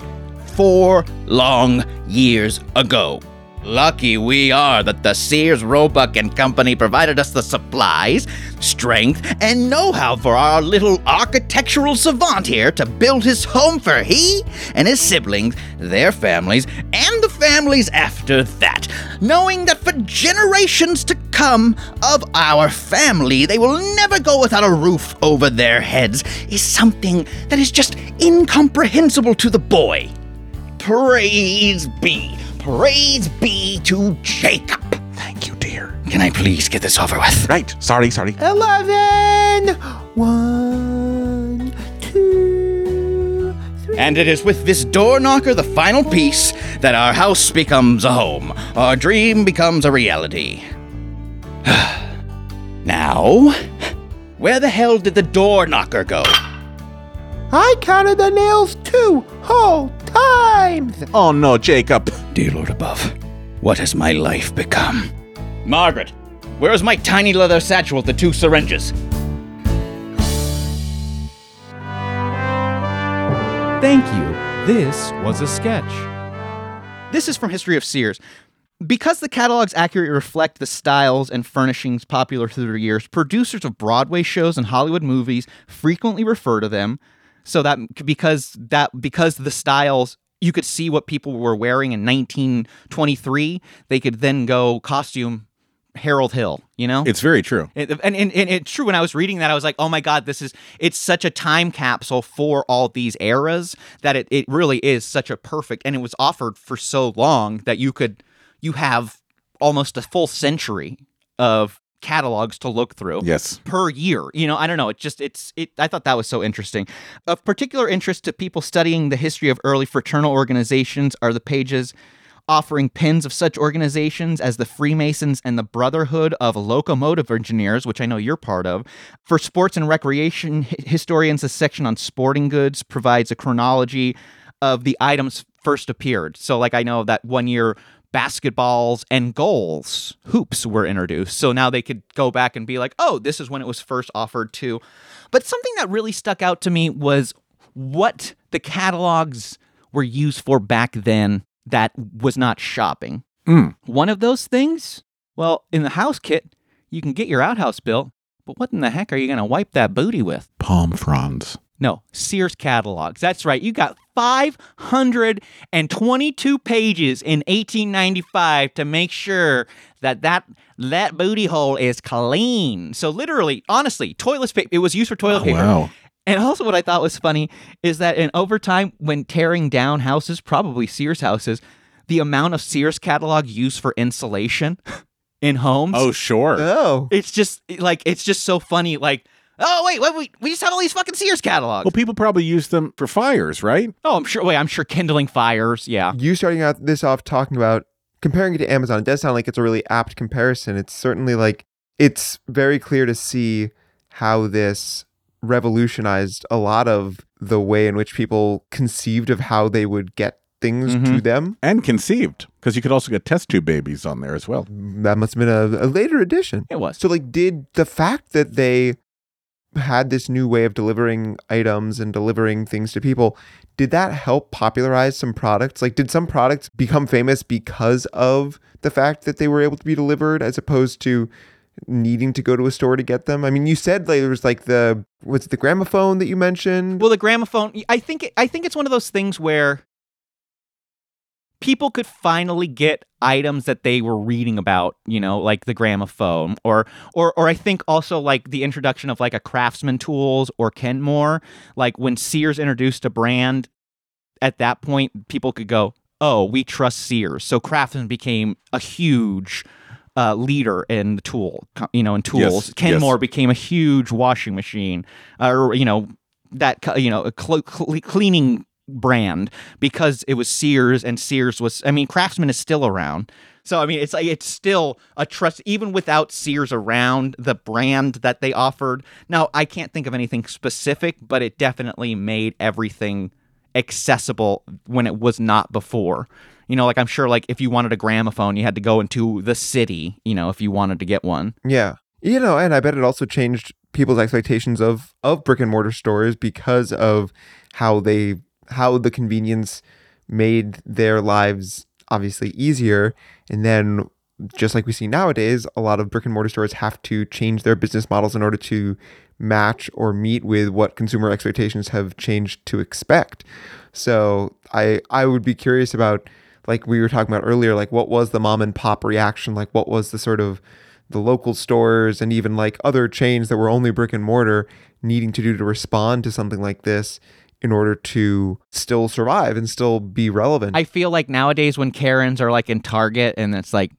four long years ago. Lucky we are that the Sears, Roebuck and Company provided us the supplies, strength, and know-how for our little architectural savant here to build his home for he and his siblings, their families, and families after that, knowing that for generations to come of our family, they will never go without a roof over their heads, is something that is just incomprehensible to the boy. Praise be. Praise be to Jacob. Thank you, dear. Can I please get this over with? Right. Sorry, sorry. Eleven. One, two, three. And it is with this door knocker, the final piece, that our house becomes a home. Our dream becomes a reality. [sighs] now, where the hell did the door knocker go? I counted the nails two whole times. Oh no, Jacob. Dear Lord above, what has my life become? Margaret, where is my tiny leather satchel with the two syringes? Thank you. This was a sketch. This is from History of Sears. Because the catalogs accurately reflect the styles and furnishings popular through the years, producers of Broadway shows and Hollywood movies frequently refer to them. So that because that because the styles you could see what people were wearing in 1923, they could then go costume Harold Hill, you know? It's very true. It- and, and, and it's true when I was reading that, I was like, oh my God, this is, it's such a time capsule for all these eras that it, it really is such a perfect, and it was offered for so long that you could, you have almost a full century of catalogs to look through Yes. per year. You know, I don't know. It just it's it I thought that was so interesting. Of particular interest to people studying the history of early fraternal organizations are the pages offering pins of such organizations as the Freemasons and the Brotherhood of Locomotive Engineers, which I know you're part of. For sports and recreation historians, the section on sporting goods provides a chronology of the items first appeared. So, like, I know that one year basketballs and goals, hoops were introduced. So now they could go back and be like, oh, this is when it was first offered to. But something that really stuck out to me was what the catalogs were used for back then that was not shopping. Mm. One of those things, well, in the house kit, you can get your outhouse built, but what in the heck are you going to wipe that booty with? Palm fronds. No, Sears catalogs. That's right. You got 522 pages in 1895 to make sure that that that booty hole is clean. So literally, honestly, toilet paper. It was used for toilet Oh, paper. wow. And also, what I thought was funny is that in over time, when tearing down houses, probably Sears houses, the amount of Sears catalog used for insulation [laughs] in homes. Oh, sure. Oh. It's just like it's just so funny. Like, oh wait, wait, we we just have all these fucking Sears catalogs. Well, people probably use them for fires, right? oh, I'm sure. Wait, I'm sure kindling fires. Yeah. You starting out this off talking about comparing it to Amazon, it does sound like it's a really apt comparison. It's certainly like it's very clear to see how this revolutionized a lot of the way in which people conceived of how they would get things to Mhm. them. And conceived, because you could also get test tube babies on there as well. That must have been a, a later addition. It was. So, like, did the fact that they had this new way of delivering items and delivering things to people, did that help popularize some products? Like, did some products become famous because of the fact that they were able to be delivered as opposed to needing to go to a store to get them? I mean, you said like, there was like the, was it the gramophone that you mentioned? Well, the gramophone. I think. I think it's one of those things where people could finally get items that they were reading about. You know, like the gramophone, or or or I think also like the introduction of like a Craftsman Tools or Kenmore. Like when Sears introduced a brand, at that point, people could go, "Oh, we trust Sears." So Craftsman became a huge. Uh, leader in the tool, you know, in tools. Yes, Kenmore yes. became a huge washing machine, uh, or you know, that you know, a cl- cl- cleaning brand because it was Sears, and Sears was. I mean, Craftsman is still around, so I mean, it's like it's still a trust even without Sears around. The brand that they offered. Now, I can't think of anything specific, but it definitely made everything accessible when it was not before. You know, like I'm sure, like if you wanted a gramophone, you had to go into the city. You know, if you wanted to get one. Yeah. You know, and I bet it also changed people's expectations of of brick and mortar stores because of how they how the convenience made their lives obviously easier and then just like we see nowadays, a lot of brick and mortar stores have to change their business models in order to match or meet with what consumer expectations have changed to expect. So I I would be curious about like we were talking about earlier, like what was the mom and pop reaction? Like what was the sort of the local stores and even like other chains that were only brick and mortar needing to do to respond to something like this in order to still survive and still be relevant. I feel like nowadays when Karens are like in Target and it's like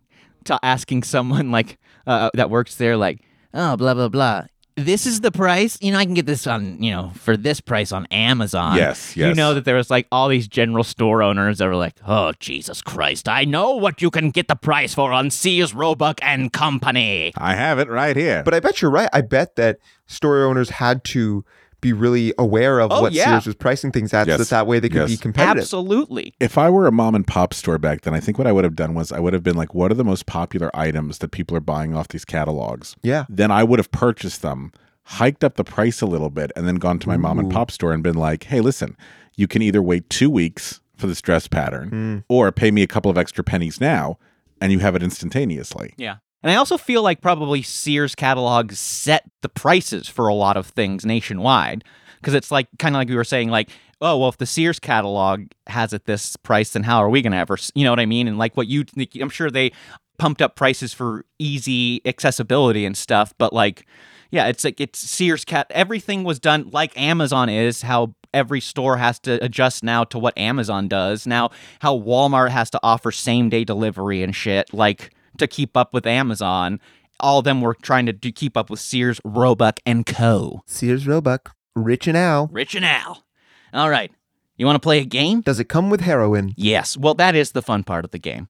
asking someone like uh, that works there, like, oh, blah blah blah. This is the price. You know, I can get this on, you know, for this price on Amazon. Yes, yes. You know that there was like all these general store owners that were like, oh, Jesus Christ, I know what you can get the price for on Sears, Roebuck and Company. I have it right here. But I bet you're right. I bet that store owners had to be really aware of Oh, what yeah. Sears was pricing things at so that that way they could Yes. be competitive. Absolutely. if I were a mom and pop store back then, I think what I would have done was I would have been like, what are the most popular items that people are buying off these catalogs? Yeah. Then I would have purchased them, hiked up the price a little bit, and then gone to my mom and pop store and been like, hey, listen, you can either wait two weeks for this dress pattern hmm. or pay me a couple of extra pennies now and you have it instantaneously. Yeah. And I also feel like probably Sears catalogs set the prices for a lot of things nationwide. Because it's like, kind of like we were saying, like, oh, well, if the Sears catalog has it this price, then how are we going to ever, you know what I mean? And like what you, I'm sure they pumped up prices for easy accessibility and stuff. But like, yeah, it's like, it's Sears cat, everything was done like Amazon is, how every store has to adjust now to what Amazon does. Now, how Walmart has to offer same day delivery and shit, like to keep up with Amazon. All of them were trying to do, keep up with Sears, Roebuck, and Co. Sears Roebuck, Rich and Al. Rich and Al. All right. You want to play a game? Does it come with heroin? Yes. Well, that is the fun part of the game.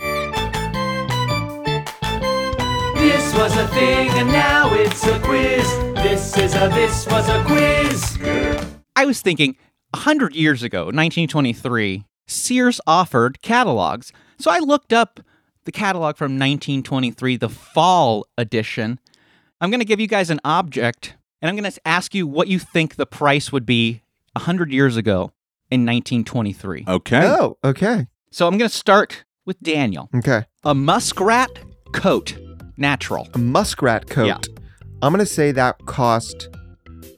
This was a thing and now it's a quiz. This is a this was a quiz. I was thinking 100 years ago, 1923, Sears offered catalogs. So I looked up the catalog from 1923, the fall edition. I'm going to give you guys an object and I'm going to ask you what you think the price would be 100 years ago in 1923. Okay. Oh, okay. So I'm going to start with Daniel. Okay. A muskrat coat, natural. A muskrat coat. Yeah. I'm gonna say that cost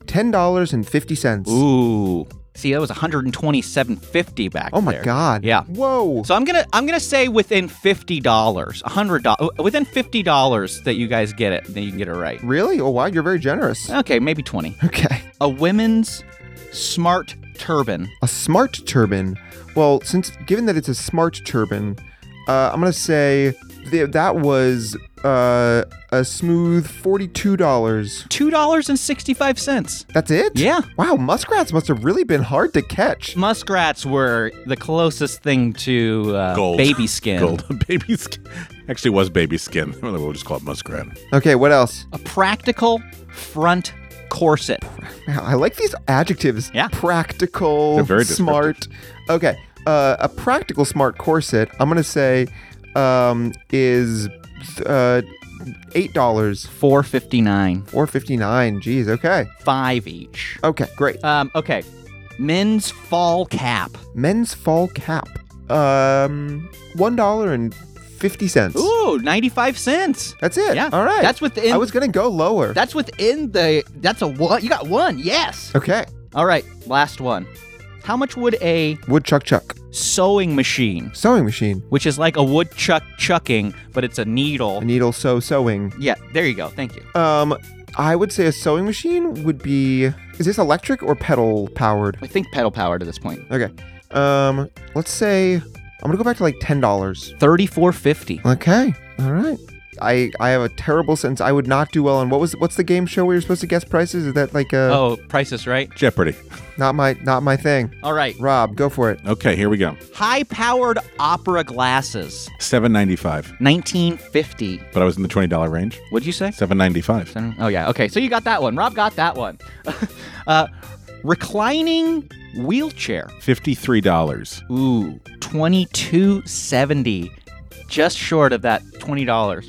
ten dollars and fifty cents. Ooh. See, that was 127.50 back Oh my there. god. Yeah. Whoa. So I'm gonna I'm gonna say within fifty dollars, a hundred dollars, within fifty dollars that you guys get it, then you can get it right. Really? Oh wow, you're very generous. Okay, maybe twenty. Okay. A women's smart turban. A smart turban. Well, since given that it's a smart turban, uh, I'm gonna say th- that was uh, a smooth forty-two dollars. Two dollars and sixty-five cents. That's it? Yeah. Wow, muskrats must have really been hard to catch. Muskrats were the closest thing to uh, Gold. baby skin. Gold. [laughs] baby skin. Actually, was baby skin. [laughs] We'll just call it muskrat. Okay, what else? A practical front corset. Man, I like these adjectives. Yeah. Practical, They're very smart. Okay. Uh, a practical smart corset, I'm going to say, um, is uh, $8. Four fifty-nine. Four fifty nine. Geez, okay. Five each. Okay, great. Um. Okay. Men's fall cap. Men's fall cap. Um one dollar and fifty cents. Ooh, 95 cents. That's it. Yeah. All right. That's within I was gonna go lower. That's within the that's a one. You got one. Yes. okay. All right, last one. How much would a Woodchuck chuck. sewing machine, Sewing machine. which is like a woodchuck chucking, but it's a needle. A needle sew sewing. Yeah, there you go. Thank you. Um I would say a sewing machine would be is this electric or pedal powered? I think pedal powered at this point. Okay. Um let's say I'm gonna go back to like ten dollars. 34.50. Okay. All right. I I have a terrible sense. I would not do well on what was what's the game show where you're supposed to guess prices? Is that like uh Oh, prices right. Jeopardy. not my not my thing? All right. Rob, go for it. Okay, here we go. High-powered opera glasses. Seven ninety five. 1950. But I was in the twenty dollar range. What'd you say? Seven ninety five. Oh yeah. Okay. So you got that one. Rob got that one. [laughs] uh, reclining wheelchair. Fifty three dollars. Ooh, twenty-two seventy, just short of that twenty dollars.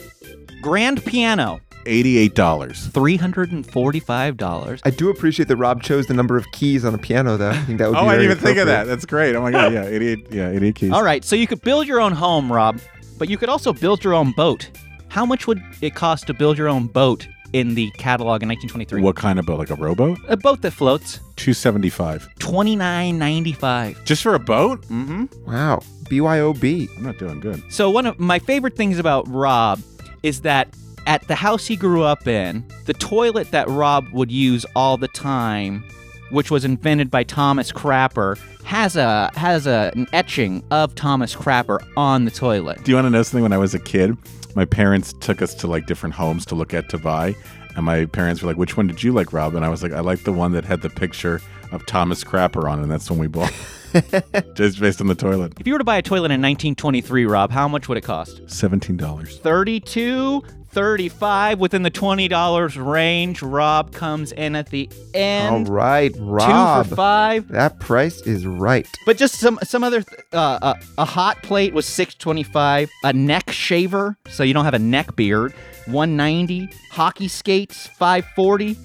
Grand piano, Eighty eight dollars. three hundred and forty-five dollars. I do appreciate that Rob chose the number of keys on a piano though. I think that would Oh, be I very didn't even think of that. That's great. Oh my god, yeah, eighty eight yeah, eighty eight keys. All right, so you could build your own home, Rob, but you could also build your own boat. How much would it cost to build your own boat in the catalog in 1923? What kind of boat? Like a rowboat? A boat that floats, Two seventy five. twenty-nine ninety-five. Just for a boat? Mm-hmm. Wow. BYOB. I'm not doing good. So one of my favorite things about Rob is that at the house he grew up in, the toilet that Rob would use all the time, which was invented by Thomas Crapper, has a has a, an etching of Thomas Crapper on the toilet. Do you want to know something? When I was a kid, my parents took us to like different homes to look at to buy. And my parents were like, which one did you like, Rob? And I was like, I like the one that had the picture of Thomas Crapper on. And that's when we bought. [laughs] Just based on the toilet. If you were to buy a toilet in 1923, Rob, how much would it cost? $17. 32 35 within the $20 range. Rob comes in at the end. All right, Rob. Two Rob. for 5. That price is right. But just some some other th- uh, uh, a hot plate was 625, a neck shaver so you don't have a neck beard, 190, hockey skates 540,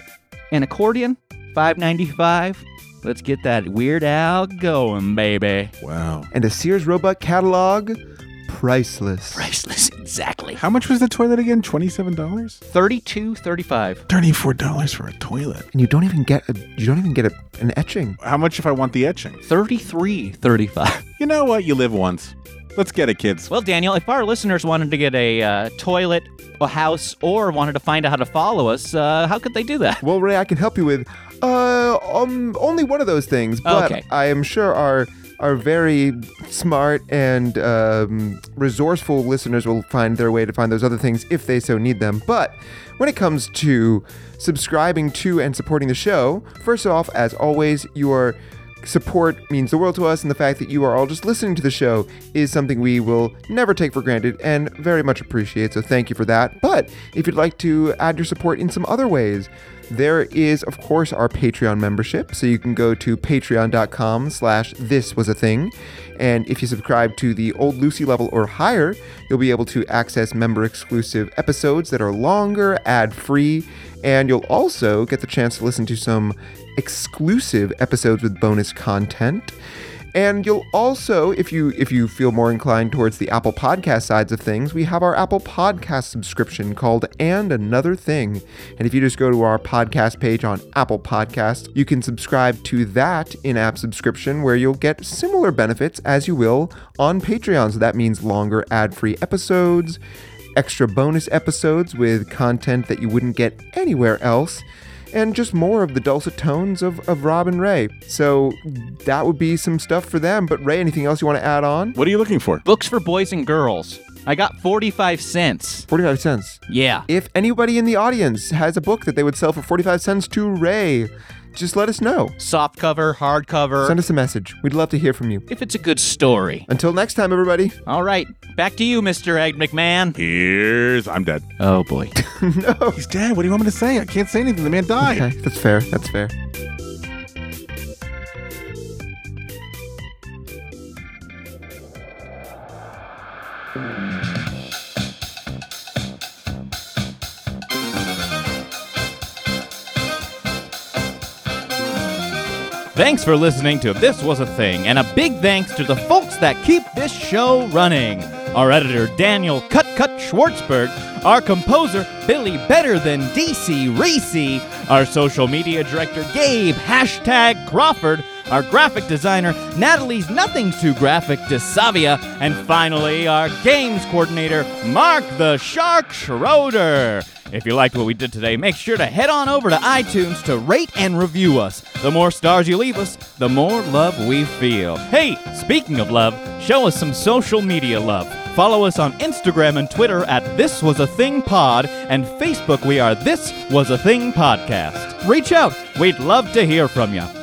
an accordion 595. Let's get that Weird Al going, baby. Wow. And a Sears Roebuck catalog, priceless. Priceless, exactly. How much was the toilet again? $27? 32 35. $34 for a toilet. And you don't even get a, you don't even get a, an etching. How much if I want the etching? 33 35. You know what? You live once. Let's get it, kids. Well, Daniel, if our listeners wanted to get a uh, toilet, a house, or wanted to find out how to follow us, uh, how could they do that? Well, Ray, I can help you with uh um only one of those things, but Okay. I am sure our our very smart and um, resourceful listeners will find their way to find those other things if they so need them. But when it comes to subscribing to and supporting the show, first off, as always, your support means the world to us, and the fact that you are all just listening to the show is something we will never take for granted and very much appreciate. So thank you for that. But if you'd like to add your support in some other ways, there is, of course, our Patreon membership. So you can go to patreon.com slash this was a thing. And if you subscribe to the Old Lucy level or higher, you'll be able to access member exclusive episodes that are longer, ad free, and you'll also get the chance to listen to some exclusive episodes with bonus content. And you'll also, if you if you feel more inclined towards the Apple Podcast sides of things, we have our Apple Podcast subscription called And Another Thing. And if you just go to our podcast page on Apple Podcast, you can subscribe to that in-app subscription where you'll get similar benefits as you will on Patreon. So that means longer ad-free episodes, extra bonus episodes with content that you wouldn't get anywhere else and just more of the dulcet tones of, of Rob and Ray. So that would be some stuff for them. But Ray, anything else you want to add on? What are you looking for? Books for boys and girls. I got 45 cents. 45 cents. Yeah. If anybody in the audience has a book that they would sell for 45 cents to Ray, just let us know. Soft cover, hardcover. Send us a message. We'd love to hear from you. If it's a good story. Until next time, everybody. All right. Back to you, Mr. Ed McMahon. Here's I'm dead. Oh boy. [laughs] no. He's dead. What do you want me to say? I can't say anything. The man died. Okay, that's fair. That's fair. Thanks for listening to This Was a Thing, and a big thanks to the folks that keep this show running. Our editor, Daniel Cut Cut Schwartzberg, our composer, Billy Better Than DC Reese, our social media director, Gabe Hashtag Crawford, our graphic designer, Natalie's Nothing Too Graphic DeSavia, and finally, our games coordinator, Mark the Shark Schroeder. If you liked what we did today, make sure to head on over to iTunes to rate and review us. The more stars you leave us, the more love we feel. Hey, speaking of love, show us some social media love. Follow us on Instagram and Twitter at This Was a Thing Pod, and Facebook we are This Was a Thing Podcast. Reach out, we'd love to hear from you.